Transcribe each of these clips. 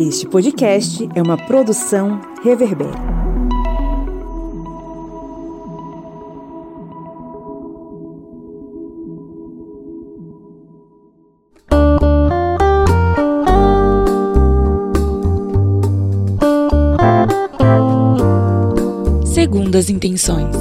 Este podcast é uma produção Reverber. Segundas intenções.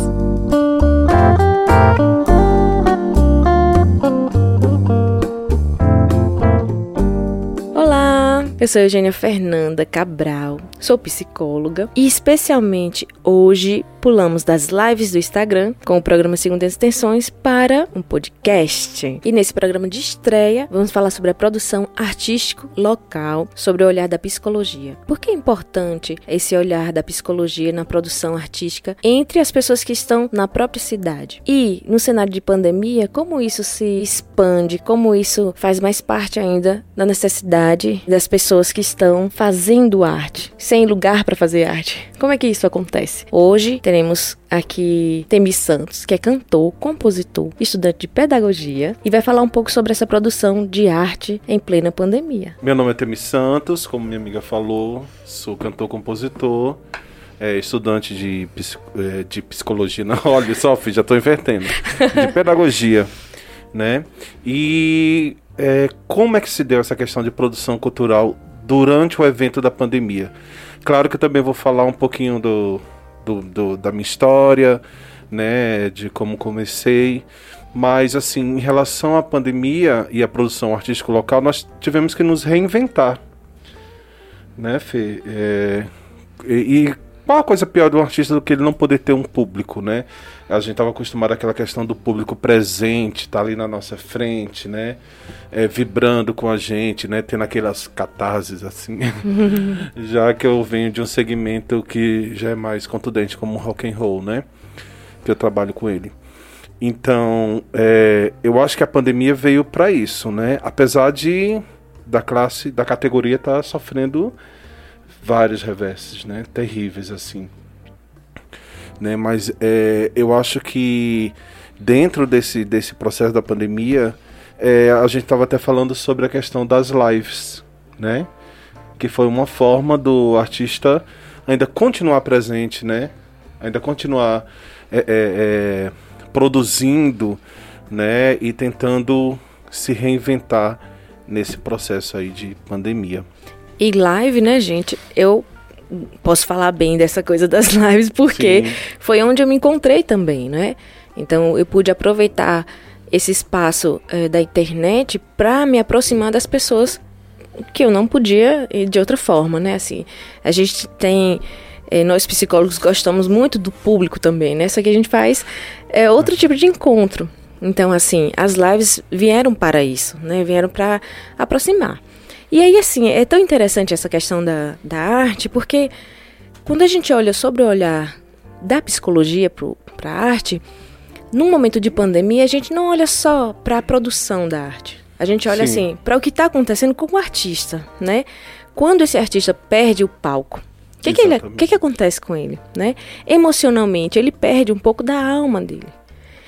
Eu sou Eugênia Fernanda Cabral, sou psicóloga e especialmente hoje pulamos das lives do Instagram com o programa Segundas Extensões para um podcast. E nesse programa de estreia, vamos falar sobre a produção artístico local, sobre o olhar da psicologia. Por que é importante esse olhar da psicologia na produção artística entre as pessoas que estão na própria cidade? E no cenário de pandemia, como isso se expande, como isso faz mais parte ainda da necessidade das pessoas que estão fazendo arte, sem lugar para fazer arte? Como é que isso acontece? Hoje teremos aqui Temi Santos, que é cantor, compositor, estudante de pedagogia e vai falar um pouco sobre essa produção de arte em plena pandemia. Meu nome é Temi Santos, como minha amiga falou, sou cantor, compositor. É, estudante de, é, de psicologia, não, olha só, filho, já estou invertendo, de pedagogia, né? E é, como é que se deu essa questão de produção cultural durante o evento da pandemia? Claro que eu também vou falar um pouquinho do, do, do, da minha história, né, de como comecei. Mas, assim, em relação à pandemia e à produção artística local, nós tivemos que nos reinventar. Né, Fê? É, e, e qual a coisa pior de um artista do que ele não poder ter um público, né? A gente estava acostumado àquela questão do público presente, tá ali na nossa frente, né? É, vibrando com a gente, né? Tendo aquelas catarses assim. já que eu venho de um segmento que já é mais contundente, como rock and roll, né? Que eu trabalho com ele. Então, é, eu acho que a pandemia veio para isso, né? Apesar de da classe, da categoria estar tá sofrendo vários reverses, né? Terríveis assim. Né? Mas é, eu acho que dentro desse, desse processo da pandemia, é, a gente estava até falando sobre a questão das lives, né? Que foi uma forma do artista ainda continuar presente, né? Ainda continuar é, é, é produzindo, né? E tentando se reinventar nesse processo aí de pandemia. E live, né, gente? Eu posso falar bem dessa coisa das lives porque Sim. foi onde eu me encontrei também, né? Então eu pude aproveitar esse espaço eh, da internet para me aproximar das pessoas que eu não podia de outra forma, né? Assim, a gente tem eh, nós psicólogos gostamos muito do público também, né? Só que a gente faz é, outro tipo de encontro. Então, assim, as lives vieram para isso, né? Vieram para aproximar. E aí, assim, é tão interessante essa questão da, da arte, porque quando a gente olha sobre o olhar da psicologia para a arte, num momento de pandemia, a gente não olha só para a produção da arte. A gente olha Sim. assim, para o que está acontecendo com o artista, né? Quando esse artista perde o palco, o que, que, ele, que, que acontece com ele, né? Emocionalmente, ele perde um pouco da alma dele.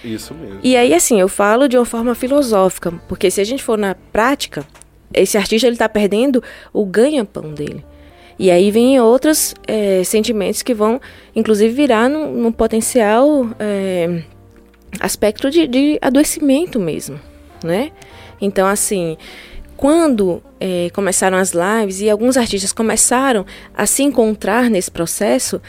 Isso mesmo. E aí, assim, eu falo de uma forma filosófica, porque se a gente for na prática, esse artista ele está perdendo o ganha-pão dele. E aí vem outros é, sentimentos que vão, inclusive, virar num, potencial é, aspecto de, de, adoecimento mesmo, né? Então, assim, quando é, começaram as lives e alguns artistas começaram a se encontrar nesse processo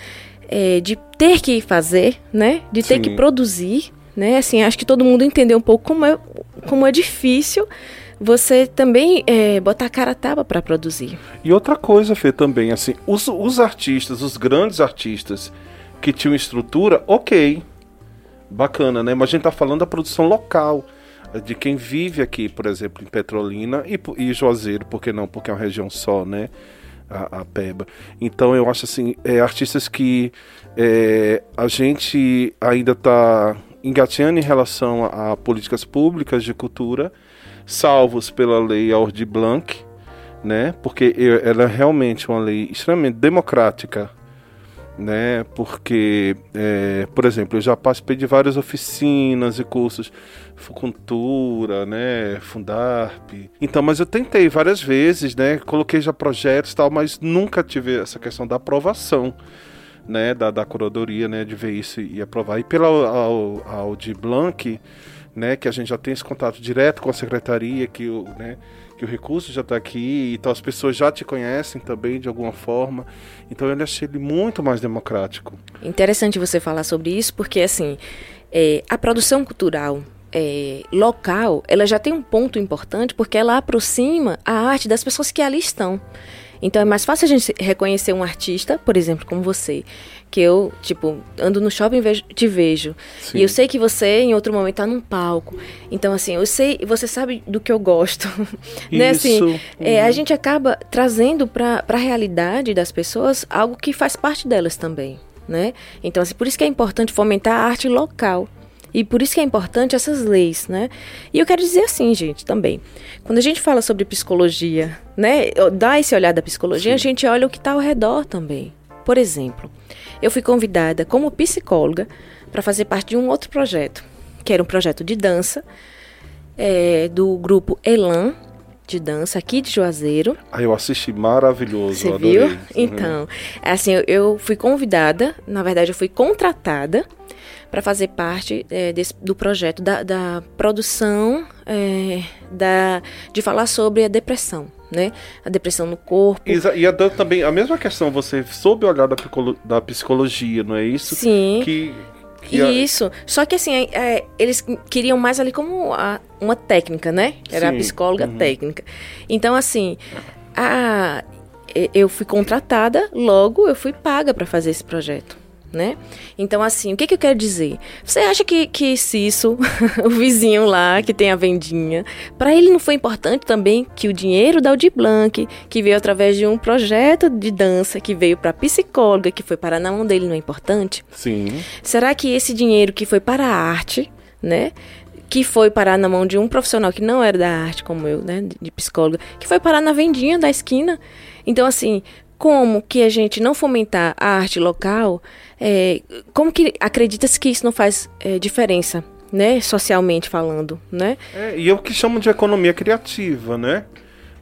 é, de ter que fazer, né? De ter Sim. que produzir, né? Assim, acho que todo mundo entendeu um pouco como é, como é difícil você também é, botar a cara a tapa para produzir. E outra coisa, Fê, também, assim, os, os artistas, os grandes artistas que tinham estrutura, ok, bacana, né? Mas a gente tá falando da produção local, de quem vive aqui, por exemplo, em Petrolina e, e Juazeiro, por que não? Porque é uma região só, né? A, a Peba. Então eu acho assim, é, artistas que é, a gente ainda está engateando em relação a, a políticas públicas de cultura, salvos pela lei Aldir Blanc, né? Porque ela é realmente uma lei extremamente democrática, né? Porque, é, por exemplo, eu já participei de várias oficinas e cursos, Fucultura, né, Fundarp. Então, mas eu tentei várias vezes, né? Coloquei já projetos e tal, mas nunca tive essa questão da aprovação. Né, da, da curadoria, né, de ver isso e aprovar. E pela Audi Blanc, né, que a gente já tem esse contato direto com a secretaria, que o, né, que o recurso já está aqui, então as pessoas já te conhecem também de alguma forma. Então eu achei ele muito mais democrático. Interessante você falar sobre isso, porque assim, é, a produção cultural é, local, ela já tem um ponto importante, porque ela aproxima a arte das pessoas que ali estão. Então é mais fácil a gente reconhecer um artista, por exemplo, como você, que eu, tipo, ando no shopping e te vejo. Sim. E eu sei que você, em outro momento, tá num palco. Então, assim, eu sei, você sabe do que eu gosto. né? Assim, uhum. é, a uhum. gente acaba trazendo para a realidade das pessoas algo que faz parte delas também. Né? Então, assim, por isso que é importante fomentar a arte local. E por isso que é importante essas leis, né? E eu quero dizer assim, gente, também. Quando a gente fala sobre psicologia, né? Dá esse olhar da psicologia, Sim. a gente olha o que está ao redor também. Por exemplo, eu fui convidada como psicóloga para fazer parte de um outro projeto, que era um projeto de dança é, do grupo Elan, de dança aqui de Juazeiro. Ah, eu assisti maravilhoso. Você viu? Uhum. Então, assim, eu fui convidada, na verdade, eu fui contratada para fazer parte é, desse, do projeto da, da produção é, da, de falar sobre a depressão. Né? A depressão no corpo. E a também, a mesma questão, você soube olhar da, da psicologia, não é isso? Sim. Que, que Isso. A... Só que assim, é, eles queriam mais ali como a, uma técnica, né? Era Sim. a psicóloga uhum. técnica. Então, assim, a, eu fui contratada, logo eu fui paga para fazer esse projeto né? Então, assim, o que, que eu quero dizer? Você acha que, que Cisso, o vizinho lá, que tem a vendinha, para ele não foi importante também que o dinheiro da Audi Blanc, que veio através de um projeto de dança, que veio para psicóloga, que foi para na mão dele, não é importante? Sim. Será que esse dinheiro que foi para a arte, né? que foi parar na mão de um profissional que não era da arte, como eu, né, de psicóloga, que foi parar na vendinha da esquina. Então, assim, como que a gente não fomentar a arte local, é, como que acredita-se que isso não faz é, diferença, né, socialmente falando, né? É, e é o que chamam de economia criativa, né?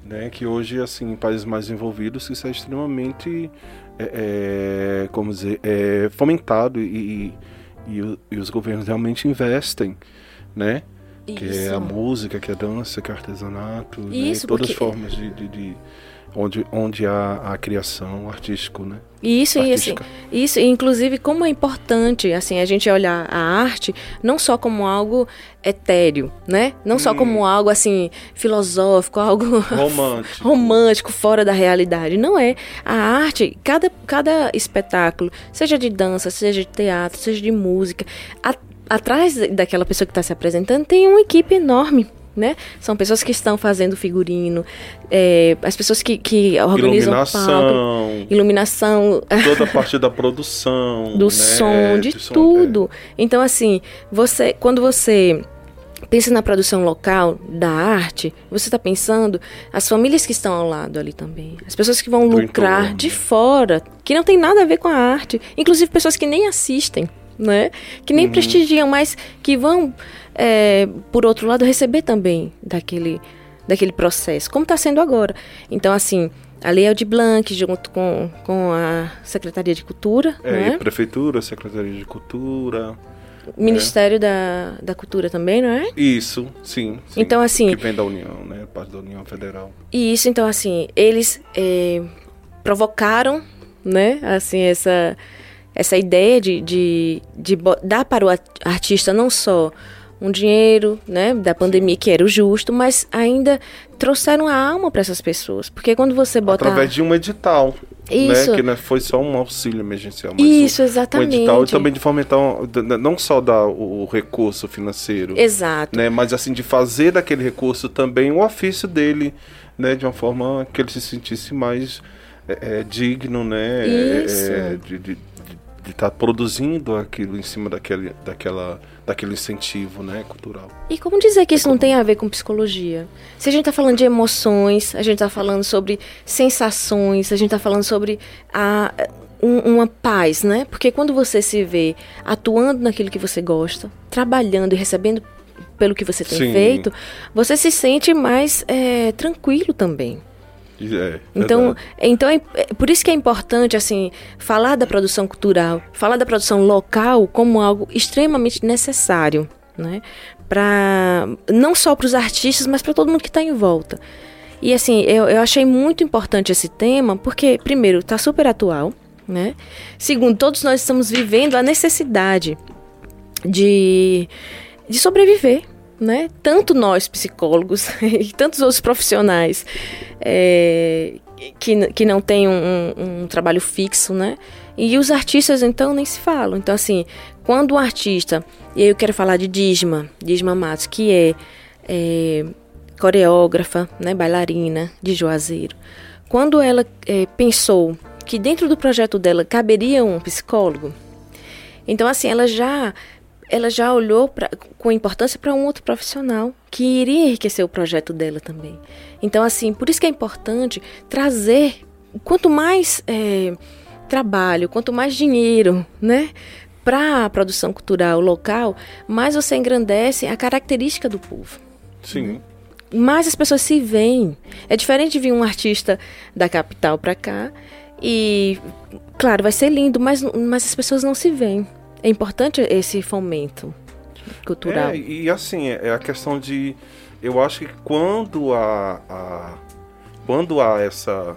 né? Que hoje, assim, em países mais envolvidos, isso é extremamente, é, é como dizer, é fomentado e, e, e, os governos realmente investem, né? Isso. Que é a música, que é a dança, que é o artesanato, né? Isso, né? todas as formas de, de, de onde, onde há a criação artístico, né? Isso, e assim, isso, inclusive como é importante assim a gente olhar a arte não só como algo etéreo, né? Não hum. só como algo assim filosófico, algo romântico. romântico, fora da realidade. Não é. A arte, cada, cada espetáculo, seja de dança, seja de teatro, seja de música, a, atrás daquela pessoa que está se apresentando tem uma equipe enorme né? São pessoas que estão fazendo figurino, é, as pessoas que, que organizam iluminação, palco, iluminação, toda a parte da produção, do né? som, de, de tudo. Som, é. Então assim, você, quando você pensa na produção local da arte, você está pensando as famílias que estão ao lado ali também, as pessoas que vão do lucrar entorno. de fora, que não tem nada a ver com a arte, inclusive pessoas que nem assistem, né? Que nem uhum. prestigiam, mas que vão é, por outro lado, receber também daquele, daquele processo, como está sendo agora. Então, assim, a Lei Aldir Blanc, junto com, com a Secretaria de Cultura. É, né? Prefeitura, Secretaria de Cultura. Ministério é. da, da Cultura também, não é? Isso, sim, sim, Então, assim. Que vem da União, né? Parte da União Federal. Isso, então, assim, eles é, provocaram, né? Assim, essa, essa ideia de, de, de dar para o artista não só um dinheiro, né, da pandemia que era o justo, mas ainda trouxeram a alma para essas pessoas, porque quando você bota através de um edital, né, isso. né, que não foi só um auxílio emergencial, mas isso, exatamente. um edital e também de fomentar não só dar o recurso financeiro, exato, né, mas assim de fazer daquele recurso também o ofício dele, né, de uma forma que ele se sentisse mais é, é, digno, né, isso. É, de, de de estar tá produzindo aquilo em cima daquele, daquela, daquele incentivo né, cultural. E como dizer que isso não tem a ver com psicologia? Se a gente está falando de emoções, a gente está falando sobre sensações, a gente está falando sobre a, um, uma paz, né? Porque quando você se vê atuando naquilo que você gosta, trabalhando e recebendo pelo que você tem Sim. feito, você se sente mais é, tranquilo também. É, então, então é, é, por isso que é importante assim falar da produção cultural, falar da produção local como algo extremamente necessário, né? Para não só para os artistas, mas para todo mundo que está em volta. E assim, eu, eu achei muito importante esse tema, porque primeiro está super atual, né? Segundo, todos nós estamos vivendo a necessidade de, de sobreviver, né? Tanto nós psicólogos e tantos outros profissionais é, que, que não têm um, um, trabalho fixo, né? E os artistas, então, nem se falam. Então, assim, quando o artista, e aí eu quero falar de Disma, Disma Matos, que é, é coreógrafa, né, bailarina de Juazeiro, quando ela é, pensou que dentro do projeto dela caberia um psicólogo, então, assim, ela já ela já olhou pra, com importância para um outro profissional que iria enriquecer o projeto dela também. Então, assim, por isso que é importante trazer quanto mais é, trabalho, quanto mais dinheiro, né, para a produção cultural local, mais você engrandece a característica do povo. Sim. Mais as pessoas se veem. É diferente de vir um artista da capital para cá e, claro, vai ser lindo, mas, mas as pessoas não se veem. É importante esse fomento cultural. É, e assim, é a questão de. Eu acho que quando há, há quando há essa.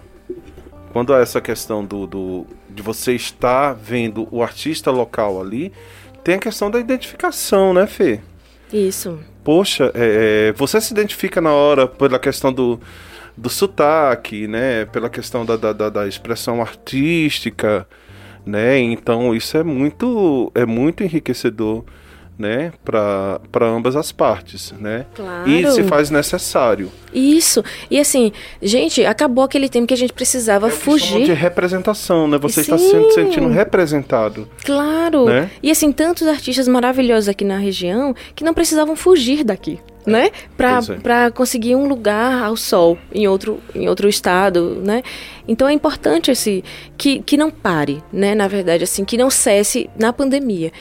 Quando há essa questão do, do, de você estar vendo o artista local ali, tem a questão da identificação, né, Fê? Isso. Poxa, é, é você se identifica na hora pela questão do, do sotaque, né? Pela questão da, da, da expressão artística né? Então isso é muito é muito enriquecedor, né, para ambas as partes, né? Claro. E se faz necessário. Isso. E assim, gente, acabou aquele tempo que a gente precisava é fugir de representação, né? Você Sim. está se sentindo representado. Claro. Né? E assim, tantos artistas maravilhosos aqui na região que não precisavam fugir daqui né? Para é. conseguir um lugar ao sol em outro, em outro estado, né? Então é importante esse que, que não pare, né? Na verdade, assim, que não cesse na pandemia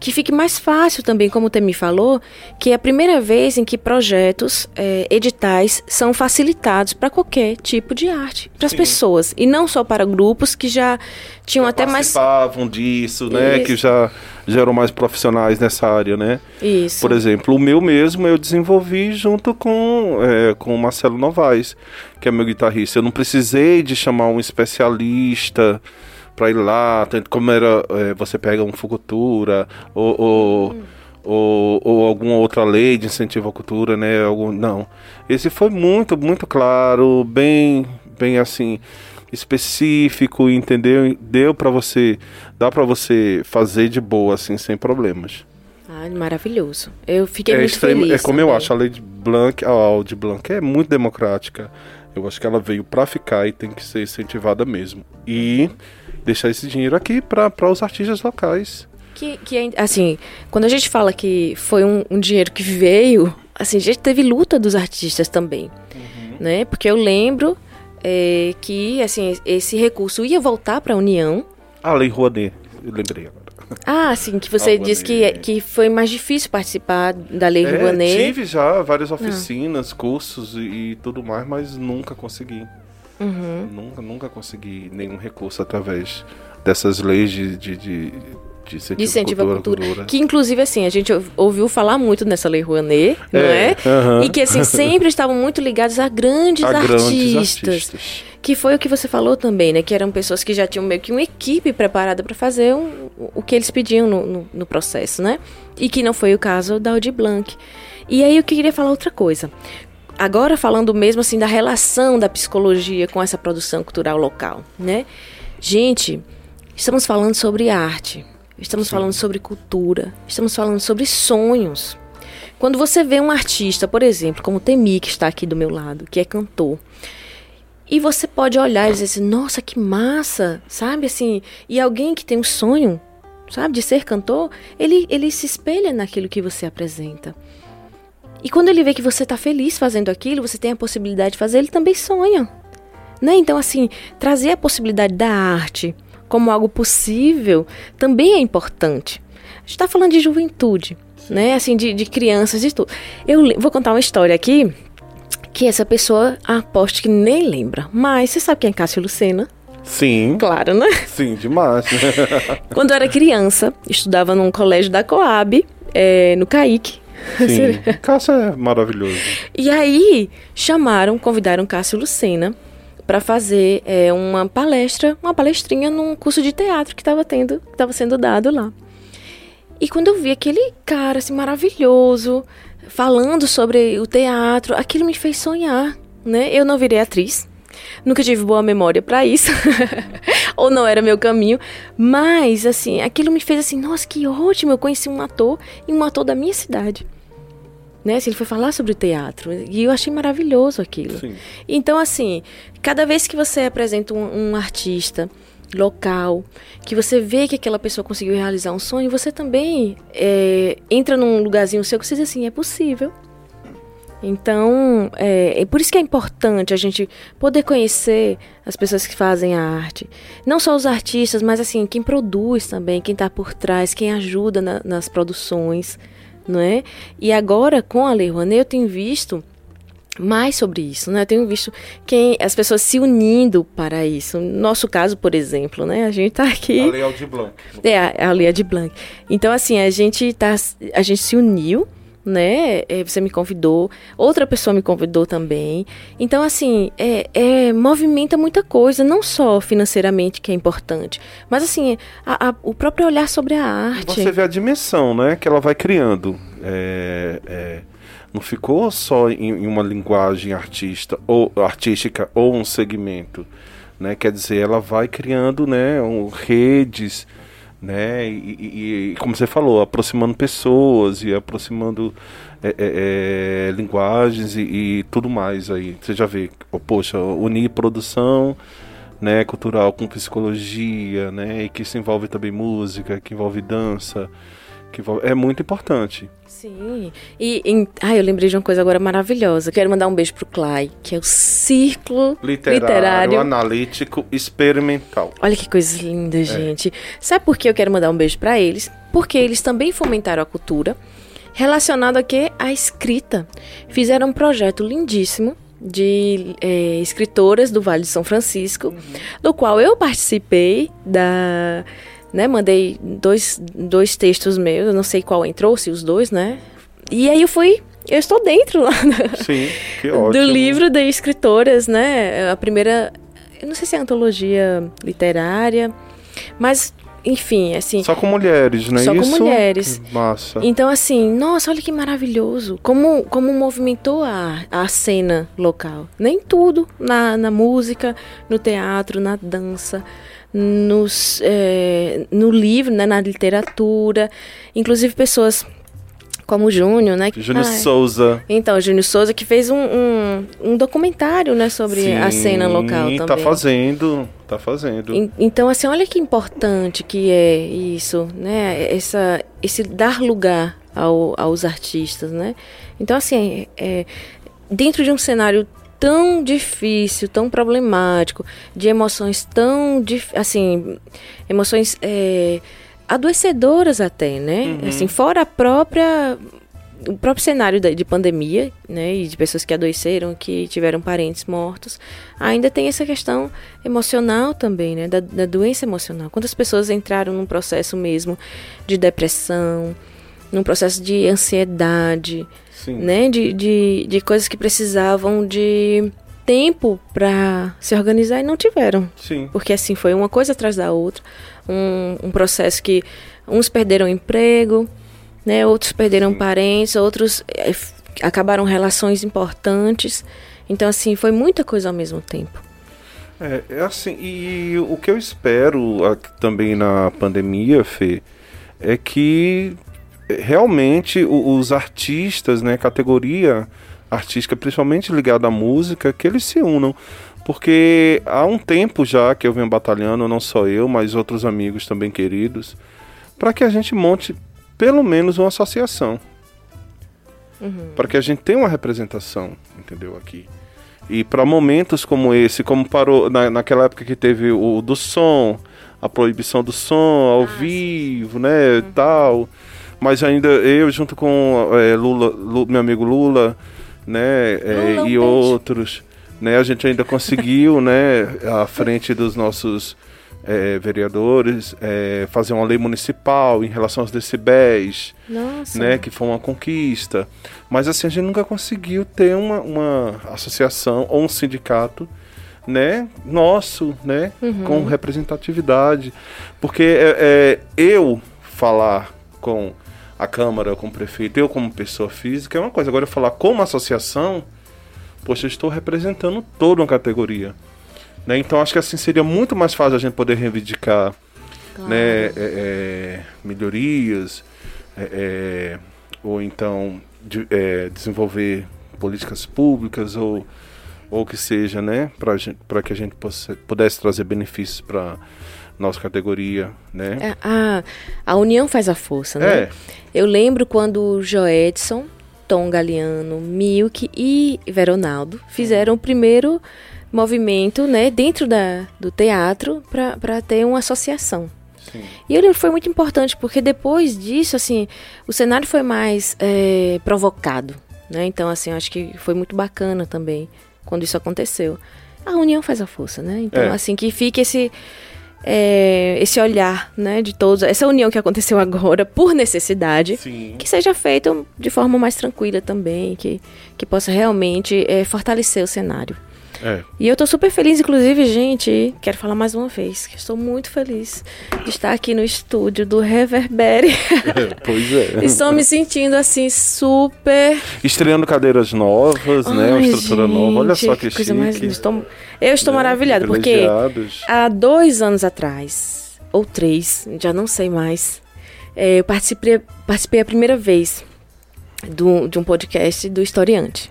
que fique mais fácil também, como o Temi falou, que é a primeira vez em que projetos, é, editais, são facilitados para qualquer tipo de arte, para as pessoas, e não só para grupos que já tinham já até mais... participavam disso, né, Isso. que já, já eram mais profissionais nessa área, né? Isso. Por exemplo, o meu mesmo eu desenvolvi junto com, é, com o Marcelo Novaes, que é meu guitarrista. Eu não precisei de chamar um especialista para ir lá, como era, é, você pega um Fucultura ou, ou, hum. ou, ou, alguma outra lei de incentivo à cultura, né? Algum, não. Esse foi muito, muito claro, bem, bem assim específico, entendeu? Deu para você, dá para você fazer de boa assim, sem problemas. Ah, maravilhoso. Eu fiquei é muito extremo, feliz. É como também. eu acho a lei de Blanc, a Audi Blanc é muito democrática. Eu acho que ela veio para ficar e tem que ser incentivada mesmo. E deixar esse dinheiro aqui para os artistas locais. Que, que, é assim, quando a gente fala que foi um, um, dinheiro que veio, assim, a gente teve luta dos artistas também, uhum. né? Porque eu lembro é, que, assim, esse recurso ia voltar para a União. A Lei Rouanet, eu lembrei agora. Ah, sim, que você disse que, que foi mais difícil participar da Lei é, Rouanet. Tive já várias oficinas, ah. cursos e, e, tudo mais, mas nunca consegui. Uhum. Nunca, nunca consegui nenhum recurso através dessas leis de, de, de de incentivo, incentivo cultura, à cultura, cultura. Que inclusive assim, a gente ouviu falar muito nessa lei Rouanet, é, não é? Uhum. E que assim sempre estavam muito ligados a grandes, a artistas, grandes artistas. Que foi o que você falou também, né? Que eram pessoas que já tinham meio que uma equipe preparada para fazer um, o que eles pediam no, no, no, processo, né? E que não foi o caso da Audi Blanc. E aí eu queria falar outra coisa agora falando mesmo assim da relação da psicologia com essa produção cultural local, né? Gente, estamos falando sobre arte, estamos Sim. falando sobre cultura, estamos falando sobre sonhos. Quando você vê um artista, por exemplo, como Temi, que está aqui do meu lado, que é cantor, e você pode olhar e dizer assim, nossa, que massa, sabe assim? E alguém que tem um sonho, sabe, de ser cantor, ele, ele se espelha naquilo que você apresenta. E quando ele vê que você está feliz fazendo aquilo, você tem a possibilidade de fazer, ele também sonha. Né? Então, assim, trazer a possibilidade da arte como algo possível também é importante. A gente está falando de juventude, né? Assim, de, de crianças e tudo. Eu vou contar uma história aqui que essa pessoa aposto que nem lembra. Mas você sabe quem é Cássio Lucena? Sim. Claro, né? Sim, demais. Quando eu era criança, estudava num colégio da Coab, é, no CAIC. Sim, Cássio é maravilhoso. E aí, chamaram, convidaram Cássio Lucena para fazer é, uma palestra, uma palestrinha num curso de teatro que estava tendo, que estava sendo dado lá. E quando eu vi aquele cara assim maravilhoso falando sobre o teatro, aquilo me fez sonhar, né? Eu não virei atriz, nunca tive boa memória para isso, ou não era meu caminho, mas assim, aquilo me fez assim, nossa, que ótimo, eu conheci um ator e um ator da minha cidade né? Assim, ele foi falar sobre o teatro e eu achei maravilhoso aquilo. Sim. Então, assim, cada vez que você apresenta um, um, artista local, que você vê que aquela pessoa conseguiu realizar um sonho, você também é, entra num lugarzinho seu que você diz assim, é possível. Então, é, é, por isso que é importante a gente poder conhecer as pessoas que fazem a arte. Não só os artistas, mas assim, quem produz também, quem está por trás, quem ajuda na, nas produções não é? E agora com a Lei Rouanet eu tenho visto mais sobre isso, né? Eu tenho visto quem as pessoas se unindo para isso. No nosso caso, por exemplo, né? A gente está aqui. A Lei Aldir Blanc. É, a, a Lei Aldir Blanc. Então, assim, a gente tá, a gente se uniu né? É, você me convidou, outra pessoa me convidou também. Então, assim, é, é, movimenta muita coisa, não só financeiramente, que é importante, mas, assim, a, a, o próprio olhar sobre a arte. Você vê a dimensão, né? Que ela vai criando. É, é não ficou só em, em, uma linguagem artista, ou, artística ou um segmento. Né? Quer dizer, ela vai criando né, um, redes né? E, e, e, como você falou, aproximando pessoas e aproximando é, é, é, linguagens e, e, tudo mais aí. Você já vê, oh, poxa, unir produção né, cultural com psicologia, né? E que isso envolve também música, que envolve dança, que é muito importante. Sim. E, em... ah, eu lembrei de uma coisa agora maravilhosa. Quero mandar um beijo pro Clay, que é o Círculo Literário, Literário... Analítico Experimental. Olha que coisa linda, é. gente. Sabe por que eu quero mandar um beijo para eles? Porque eles também fomentaram a cultura relacionado a quê? A escrita. Fizeram um projeto lindíssimo de é, escritoras do Vale de São Francisco, uhum. do qual eu participei da né? Mandei dois, dois textos meus, eu não sei qual entrou, se os dois, né? E aí eu fui eu estou dentro lá Sim, do livro de escritoras, né? A primeira, eu não sei se é antologia literária, mas enfim, assim. Só com mulheres, né? Só Isso? com mulheres. Massa. Então, assim, nossa, olha que maravilhoso. Como, como movimentou a, a cena local. Nem tudo na, na música, no teatro, na dança nos, é, no livro, né, na literatura, inclusive pessoas como o Júnior, né? Júnior Souza. Então, Júnior Souza que fez um, um, um, documentário, né, sobre Sim, a cena local tá também. tá fazendo, tá fazendo. E, então, assim, olha que importante que é isso, né? Essa, esse dar lugar ao, aos artistas, né? Então, assim, é, dentro de um cenário tão difícil, tão problemático, de emoções tão, assim, emoções é, adoecedoras até, né? Uhum. Assim, fora a própria o próprio cenário de pandemia, né, e de pessoas que adoeceram, que tiveram parentes mortos, ainda tem essa questão emocional também, né, da, da doença emocional. Quantas pessoas entraram num processo mesmo de depressão, num processo de ansiedade, Sim. né? De, de, de coisas que precisavam de tempo para se organizar e não tiveram. Sim. Porque assim foi uma coisa atrás da outra, um, um processo que uns perderam emprego, né? Outros perderam Sim. parentes, outros é, acabaram relações importantes. Então assim foi muita coisa ao mesmo tempo. É, é assim, e o que eu espero também na pandemia, Fê, é que realmente os artistas, né, categoria artística, principalmente ligada à música, que eles se unam. Porque há um tempo já que eu venho batalhando, não só eu, mas outros amigos também queridos, para que a gente monte pelo menos uma associação. Uhum. Para que a gente tenha uma representação, entendeu? Aqui. E para momentos como esse, como parou na, naquela época que teve o do som, a proibição do som ao ah, vivo, né, uhum. tal. Mas ainda eu junto com é, Lula, Lula, meu amigo Lula, né, é, Lula, e outros, né, a gente ainda conseguiu, né, à frente dos nossos é, vereadores é, fazer uma lei municipal em relação aos decibéis, Nossa. né, que foi uma conquista. Mas assim a gente nunca conseguiu ter uma, uma associação ou um sindicato, né, nosso, né, uhum. com representatividade, porque é, eu falar com a Câmara, com o prefeito, eu como pessoa física é uma coisa. Agora eu falar como associação, poxa, eu estou representando toda uma categoria. Né? Então acho que assim seria muito mais fácil a gente poder reivindicar claro. né, é, é, melhorias, é, é ou então de, é, desenvolver políticas públicas ou ou que seja, né, para que a gente possa, pudesse trazer benefícios para nossa categoria, né? É, a, a união faz a força, né? É. Eu lembro quando o Joedson, Tom Galeano, Milk e Veronaldo fizeram o primeiro movimento, né, dentro da, do teatro para ter uma associação. Sim. E ele foi muito importante porque depois disso, assim, o cenário foi mais é, provocado, né? Então, assim, acho que foi muito bacana também quando isso aconteceu. A união faz a força, né? Então, é. assim, que fique esse é, esse olhar, né, de todos, essa união que aconteceu agora por necessidade, Sim. que seja feita de forma mais tranquila também, que, que possa realmente é, fortalecer o cenário. É. E eu tô super feliz, inclusive, gente, quero falar mais uma vez, que estou muito feliz de estar aqui no estúdio do Reverbere. É, pois é. Estou me sentindo assim super. Estreando cadeiras novas, Ai, né? Uma estrutura gente, nova. Olha só que, que coisa mais. Estou... Eu estou é, maravilhada, porque há dois anos atrás, ou três, já não sei mais, é, eu participei, participei a primeira vez do, de um podcast do Historiante.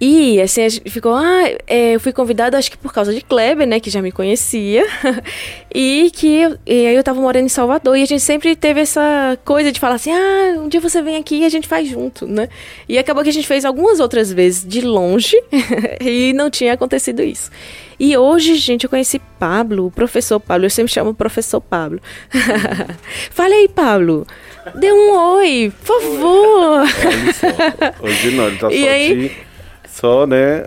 E, assim, a gente ficou, ah, é, eu fui convidada, acho que por causa de Kleber, né, que já me conhecia, e que, e aí eu tava morando em Salvador, e a gente sempre teve essa coisa de falar assim, ah, um dia você vem aqui e a gente faz junto, né, e acabou que a gente fez algumas outras vezes de longe, e não tinha acontecido isso. E hoje, gente, eu conheci Pablo, o professor Pablo, eu sempre chamo o professor Pablo. Fale aí, Pablo, dê um oi, por favor. Hoje não, ele tá e só aí, só, né,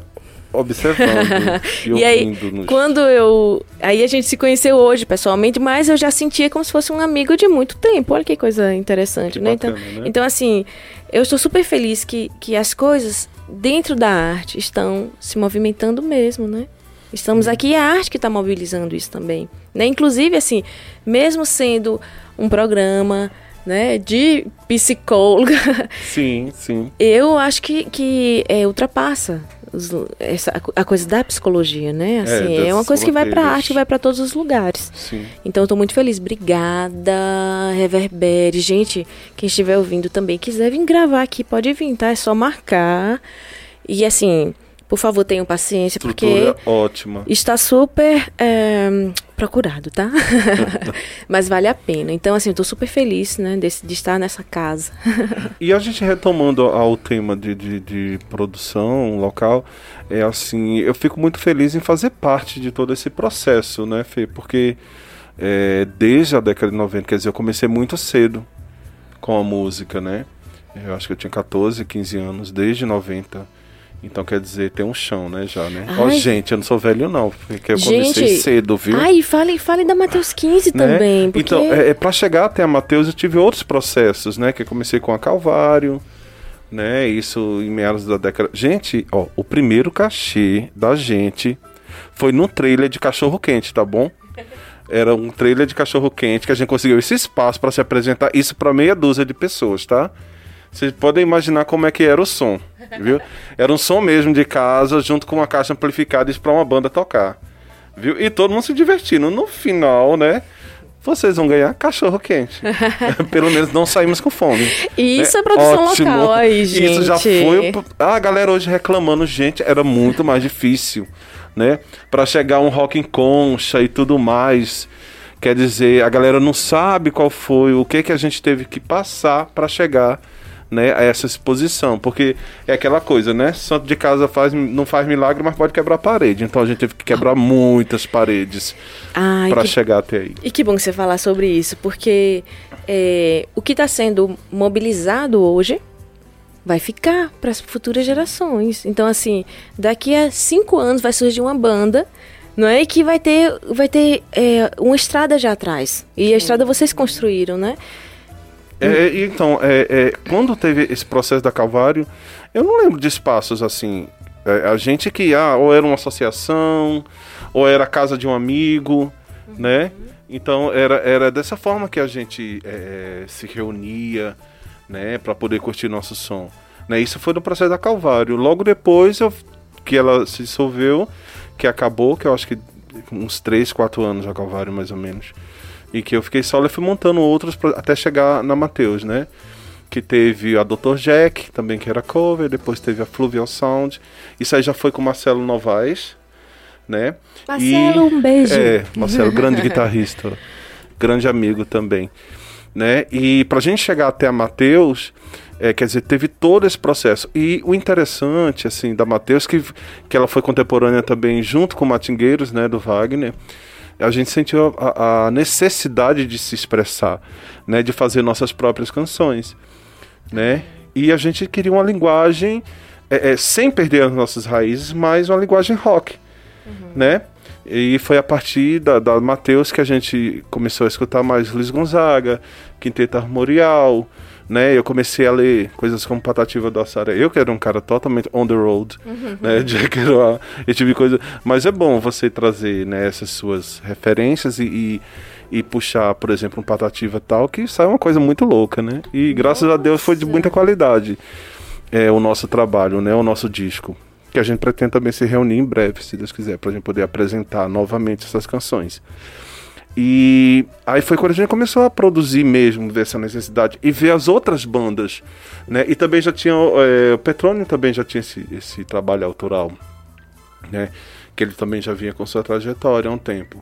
observando e, e aí, quando eu... Aí a gente se conheceu hoje, pessoalmente, mas eu já sentia como se fosse um amigo de muito tempo. Olha que coisa interessante, que né? Bacana, então, né? então, assim, eu estou super feliz que, que as coisas dentro da arte estão se movimentando mesmo, né? Estamos aqui e a arte que está mobilizando isso também. Né? Inclusive, assim, mesmo sendo um programa né, de psicóloga. Sim, sim. Eu acho que, que é, ultrapassa essa, a coisa da psicologia, né? É, assim, é, é uma coisa que vai para arte, vai para todos os lugares. Sim. Então eu tô muito feliz. Obrigada, Reverbere. Gente, quem estiver ouvindo também quiser vir gravar aqui, pode vir, tá? É só marcar. E assim, por favor, tenham paciência, Estrutura porque ótima. está super é, procurado, tá? Mas vale a pena. Então, assim, eu tô super feliz, né, de, de estar nessa casa. e a gente retomando ao tema de, de, de, produção local, é assim, eu fico muito feliz em fazer parte de todo esse processo, né, Fê? Porque é, desde a década de 90, quer dizer, eu comecei muito cedo com a música, né? Eu acho que eu tinha 14, 15 anos, desde 90. Então quer dizer, tem um chão, né, já, né? Ó, oh, gente, eu não sou velho não, porque eu gente, comecei cedo, viu? Ai, fale, fale da Mateus 15 né? também, porque... Então, é, é para chegar até a Mateus eu tive outros processos, né, que eu comecei com a Calvário, né, isso em meados da década... Gente, ó, o primeiro cachê da gente foi num trailer de cachorro-quente, tá bom? Era um trailer de cachorro-quente que a gente conseguiu esse espaço para se apresentar, isso para meia dúzia de pessoas, tá? Vocês podem imaginar como é que era o som, viu? Era um som mesmo de casa, junto com uma caixa amplificada, isso para uma banda tocar, viu? E todo mundo se divertindo. No final, né? Vocês vão ganhar cachorro quente. Pelo menos não saímos com fome. E isso né? é produção Ótimo. local aí, gente. Isso já foi. Ah, a galera hoje reclamando, gente, era muito mais difícil, né? Para chegar um rock em concha e tudo mais. Quer dizer, a galera não sabe qual foi, o que que a gente teve que passar para chegar né, a essa exposição, porque é aquela coisa, né? Santo de casa faz, não faz milagre, mas pode quebrar parede. Então a gente teve que quebrar muitas paredes para chegar até aí. E que bom que você falar sobre isso, porque é, o que está sendo mobilizado hoje vai ficar para as futuras gerações. Então, assim, daqui a cinco anos vai surgir uma banda não é? E que vai ter, vai ter é, uma estrada já atrás. E a estrada vocês construíram, né? É, então, é, é, quando teve esse processo da Calvário, eu não lembro de espaços assim. É, a gente que, ah, ou era uma associação, ou era a casa de um amigo, uhum. né? Então, era, era dessa forma que a gente é, se reunia, né, para poder curtir nosso som. Né? Isso foi no processo da Calvário. Logo depois eu, que ela se dissolveu, que acabou, que eu acho que uns 3, 4 anos a Calvário, mais ou menos e que eu fiquei solo e fui montando outros pra, até chegar na Mateus, né? Que teve a Dr. Jack, também que era cover, depois teve a Fluvial Sound. Isso aí já foi com o Marcelo Novaes, né? Marcelo, e, um beijo. É, Marcelo, grande guitarrista, grande amigo também, né? E pra gente chegar até a Mateus, é, quer dizer, teve todo esse processo. E o interessante, assim, da Mateus, que, que ela foi contemporânea também junto com Matingueiros, né, do Wagner, a gente sentiu a, a, necessidade de se expressar, né, de fazer nossas próprias canções, né? E a gente queria uma linguagem é, é, sem perder as nossas raízes, mas uma linguagem rock, uhum. né? E foi a partir da, da Mateus que a gente começou a escutar mais Luiz Gonzaga, Quinteto Armorial, né? Eu comecei a ler coisas como Patativa do Assara. Eu que era um cara totalmente on the road, uhum. né? De que era esse tipo coisa. Mas é bom você trazer né, essas suas referências e, e, e puxar, por exemplo, um Patativa tal, que sai uma coisa muito louca, né? E graças Nossa. a Deus foi de muita qualidade é, o nosso trabalho, né? O nosso disco. Que a gente pretende também se reunir em breve, se Deus quiser, para a gente poder apresentar novamente essas canções. E aí foi quando a gente começou a produzir mesmo, ver essa necessidade e ver as outras bandas, né? E também já tinha, é, o Petrônio também já tinha esse, esse trabalho autoral, né? Que ele também já vinha com sua trajetória há um tempo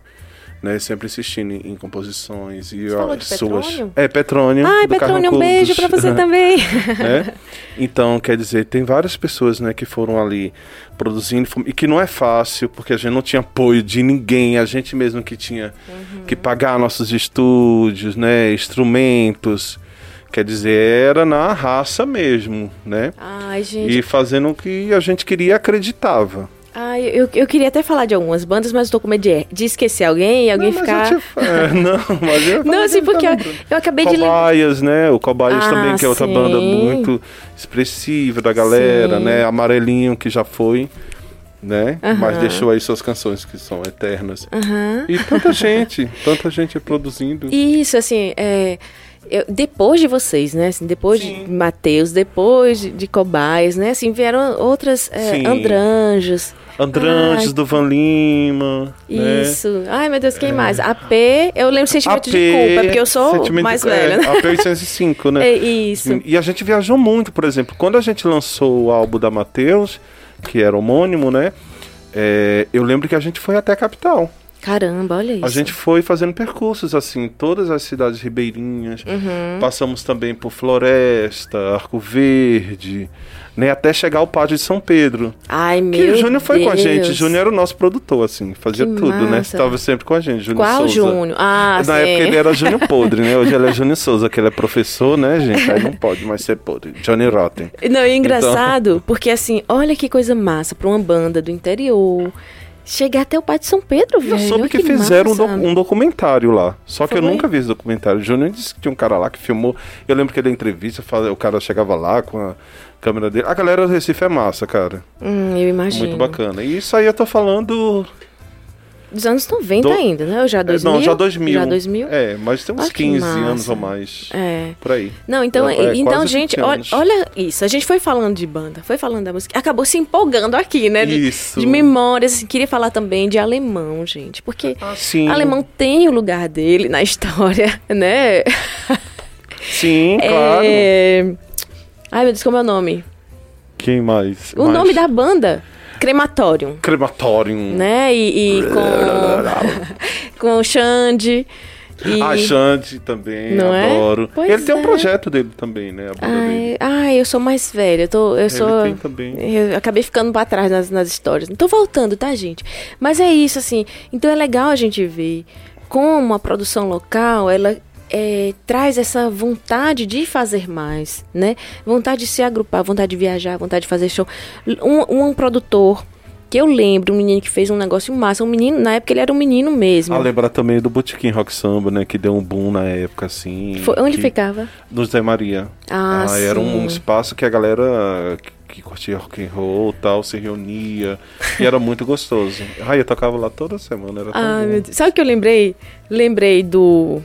né? Sempre insistindo em, em composições e você suas. Petrônio? É, Petrônio. Ai, Petrônio, um beijo para você também. né? Então, quer dizer, tem várias pessoas, né, que foram ali produzindo e que não é fácil, porque a gente não tinha apoio de ninguém, a gente mesmo que tinha uhum. que pagar nossos estúdios, né, instrumentos. Quer dizer, era na raça mesmo, né? Ai, gente. E fazendo o que a gente queria e acreditava. Ah, eu, eu queria até falar de algumas bandas, mas eu tô com medo de, de esquecer alguém e alguém não, ficar. Te... É, não, mas eu. não, assim, porque eu, eu, acabei Cobaias, de. Cobaias, né? O Cobaias ah, também, que é outra sim. banda muito expressiva da galera, sim. né? Amarelinho, que já foi né? Uhum. Mas deixou aí suas canções que são eternas. Uhum. E tanta gente, tanta gente produzindo. Isso, assim, é, eu, depois de vocês, né? Assim, depois Sim. de Mateus, depois de, de Cobaias, né? Assim, vieram outras é, Andranjos. Andrantes do Van Lima. Né? Isso. Né? Ai, meu Deus, quem é. mais? AP, eu lembro Sentimento AP, de Culpa, porque eu sou mais de, velha, é, né? AP 805, né? É, isso. E a gente viajou muito, por exemplo, quando a gente lançou o álbum da Mateus, que era homônimo, né? É, eu lembro que a gente foi até a capital. Caramba, olha isso. A gente foi fazendo percursos, assim, todas as cidades ribeirinhas. Uhum. Passamos também por Floresta, Arco Verde, né? Até chegar ao Pátio de São Pedro. Ai, meu Que o Júnior foi Deus. com a gente. O Júnior era o nosso produtor, assim, fazia que tudo, massa. né? Estava sempre com a gente, Júnior Qual Souza. Júnior? Ah, Na sim. época ele era Júnior Podre, né? Hoje ele é Júnior Souza, que ele é professor, né, gente? Aí não pode mais ser podre. Johnny Rotten. Não, é engraçado, então... porque assim, olha que coisa massa pra uma banda do interior chegar até o Pátio de São Pedro, velho. Eu soube que, que, fizeram um, um, documentário lá. Só que Foi? eu nunca vi esse documentário. O Júnior disse que tinha um cara lá que filmou. Eu lembro que ele entrevista, o cara chegava lá com a câmera dele. A galera do Recife é massa, cara. Hum, eu imagino. Muito bacana. E isso aí eu tô falando dos anos 90 do... ainda, né? Ou já 2000? É, não, já 2000. Já 2000? É, mas tem uns ah, 15 anos ou mais. É. Por aí. Não, então, é, então gente, olha, olha, isso. A gente foi falando de banda, foi falando da música. Acabou se empolgando aqui, né? De, isso. De memórias. Assim, queria falar também de alemão, gente. Porque ah, alemão tem o lugar dele na história, né? Sim, claro. É... Ai, meu Deus, como é o nome? Quem mais? O mais? nome da banda? Crematório. Crematório. Né? E, e com, com o Xande. E... A Xande também, Não é? adoro. Pois Ele tem um é. projeto dele também, né? Ai, ai, eu sou mais velha. Eu, tô, eu sou. tem também. Eu acabei ficando pra trás nas, nas histórias. Não tô voltando, tá, gente? Mas é isso, assim. Então é legal a gente ver como a produção local, ela é, traz essa vontade de fazer mais, né? Vontade de se agrupar, vontade de viajar, vontade de fazer show. Um, um produtor que eu lembro, um menino que fez um negócio massa, um menino, na época ele era um menino mesmo. Ah, lembra também do Botequim Rock Samba, né? Que deu um boom na época, assim. Foi- onde que- ficava? No Zé Maria. Ah, Era um espaço que a galera que, curtia rock and roll e tal se reunia. e era muito gostoso. Ai, eu tocava lá toda semana, era bom. meu Deus. Sabe o que eu lembrei? Lembrei do.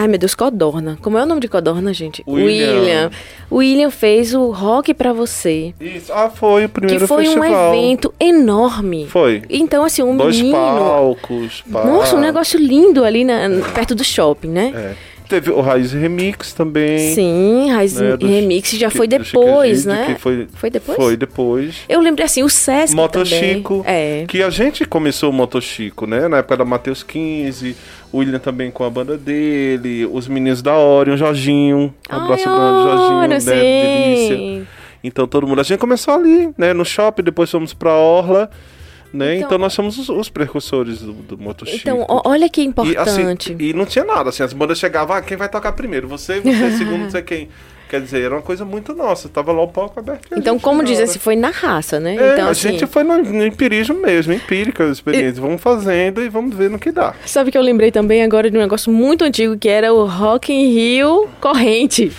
Ai, meu Deus, Codorna. Como é o nome de Codorna, gente? William. O William fez o Rock pra Você. Isso. Ah, foi o Que primeiro foi festival. um evento enorme. Foi. Então, assim, um Dois menino. palcos. pá. Nossa, um negócio lindo ali na- perto do shopping, né? É. Teve o Raiz Remix também. Sim, Raiz né, do Remix já Chique- foi depois, né? que foi, Foi depois? Foi depois. Eu lembrei assim, o Sesc Moto também. Chico, É. que a gente começou o Moto Chico, né? Na época da Matheus 15, o William também com a banda dele, os meninos da Orion, Jorginho, abraço grande, Jorginho, né? Delícia. sim. Então todo mundo, a gente começou ali, né? No shopping, depois fomos pra Orla, né? Então- Então, nós somos os, os precursores do, do. Então, olha que E, assim, importante. e não tinha nada, assim, as bandas chegavam, ah, quem vai tocar primeiro? Você, você, segundo, não sei quem. Quer dizer, era uma coisa muito nossa, tava lá o palco aberto. e Então, como diz, assim, foi na raça, né? É, então, a assim, gente foi no, no empirismo mesmo, empírica a experiência. Vamos fazendo e vamos ver no que dá. Sabe que eu lembrei também agora de um negócio muito antigo que era o Rock in Rio Corrente.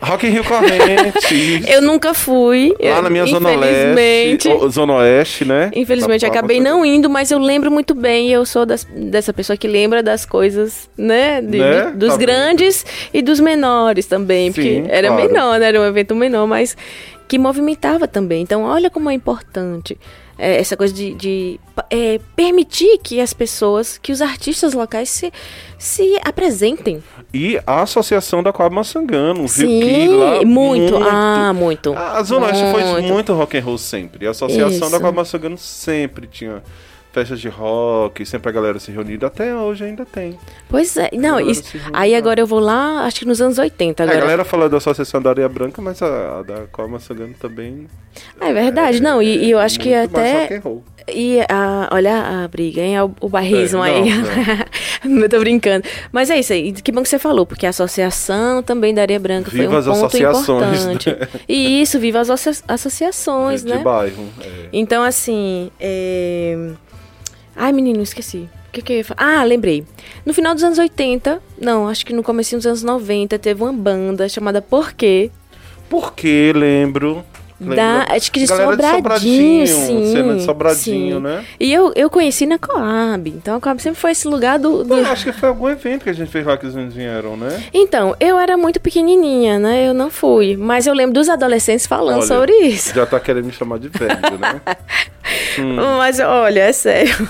Rock in Rio Corrente. Eu nunca fui. lá eu- na minha Zona infelizmente, Leste. Zona Oeste, né? Infelizmente, acabei não indo, mas eu lembro muito bem. Eu sou das- dessa pessoa que lembra das coisas, né? de- Né? de- dos Tá grandes e dos menores também. Porque Sim, era claro. menor, né? Era um evento menor, mas que movimentava também. Então, olha como é importante é, essa coisa de, de, é, permitir que as pessoas, que os artistas locais se, se apresentem. E a Associação da Coab Massangano, viu? Sim, Que lá muito. Ah, muito. A Zona Oeste foi Muito. muito rock and roll sempre. A Associação Isso. da Coab Massangano sempre tinha festas de rock, sempre a galera se reunida. Até hoje ainda tem. Pois é. Não, isso, aí agora eu vou lá, acho que nos anos 80 É, agora. a galera fala da Associação da Areia Branca, mas a, a da Coab Massangano também. É verdade, não, e, e eu acho que até. E a, olha a briga, hein? O, o barrismo É, aí. não, eu tô brincando. Mas é isso aí. Que bom que você falou, porque a associação também da Areia Branca Viva foi um as ponto associações, importante. né? E isso, viva as associa- associações, de né? bairro. é. Então, assim. É... Ai, menino, esqueci. O que, que eu ia falar? Ah, lembrei. No final dos anos 80, não, acho que no começo dos anos 90, teve uma banda chamada Porquê. Porque lembro. Da, acho que de Galera de Sobradinho, Sobradinho, sim. cena de Sobradinho, sim. né? E eu, eu conheci na Coab. Então a Coab sempre foi esse lugar do. do- Eu acho que foi algum evento que a gente fez lá que os meninos vieram, né? Então, eu era muito pequenininha, né? Eu não fui. Mas eu lembro dos adolescentes falando Olha, sobre isso. Já tá querendo me chamar de velho, né? Hum. Mas olha, é sério.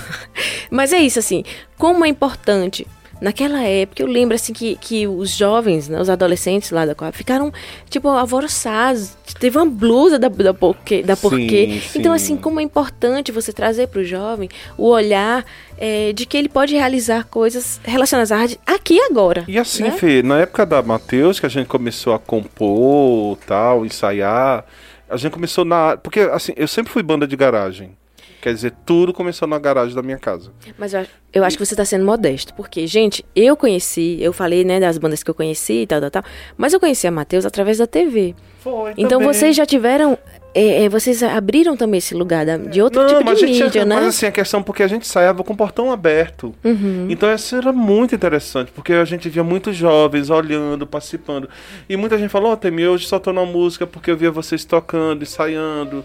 Mas é isso, assim, como é importante. Naquela época, eu lembro assim que, que os jovens, né, os adolescentes lá da Coab, ficaram, tipo, alvoroçados. Teve uma blusa da, da, porquê, da Sim, porquê. sim. Então, assim, como é importante você trazer para o jovem o olhar é, de que ele pode realizar coisas relacionadas à arte aqui e agora. E assim, né? Fê, na época da Matheus, que a gente começou a compor, tal, ensaiar, a gente começou na... Porque, assim, eu sempre fui banda de garagem. Quer dizer, tudo começou na garagem da minha casa. Mas eu, acho- eu acho que você está sendo modesto, porque, gente, eu conheci, eu falei, né, das bandas que eu conheci e tal, tal, tal, mas eu conheci a Matheus através da TV. Foi, Então vocês já tiveram, é, é, vocês abriram também esse lugar da- de outro Não, tipo mas de a gente mídia, né? Mas assim, a questão porque a gente ensaiava com o portão aberto. Uhum. Então isso era muito interessante, porque a gente via muitos jovens olhando, participando. E muita gente falou, ó, Temi, hoje só tô na música porque eu via vocês tocando, ensaiando.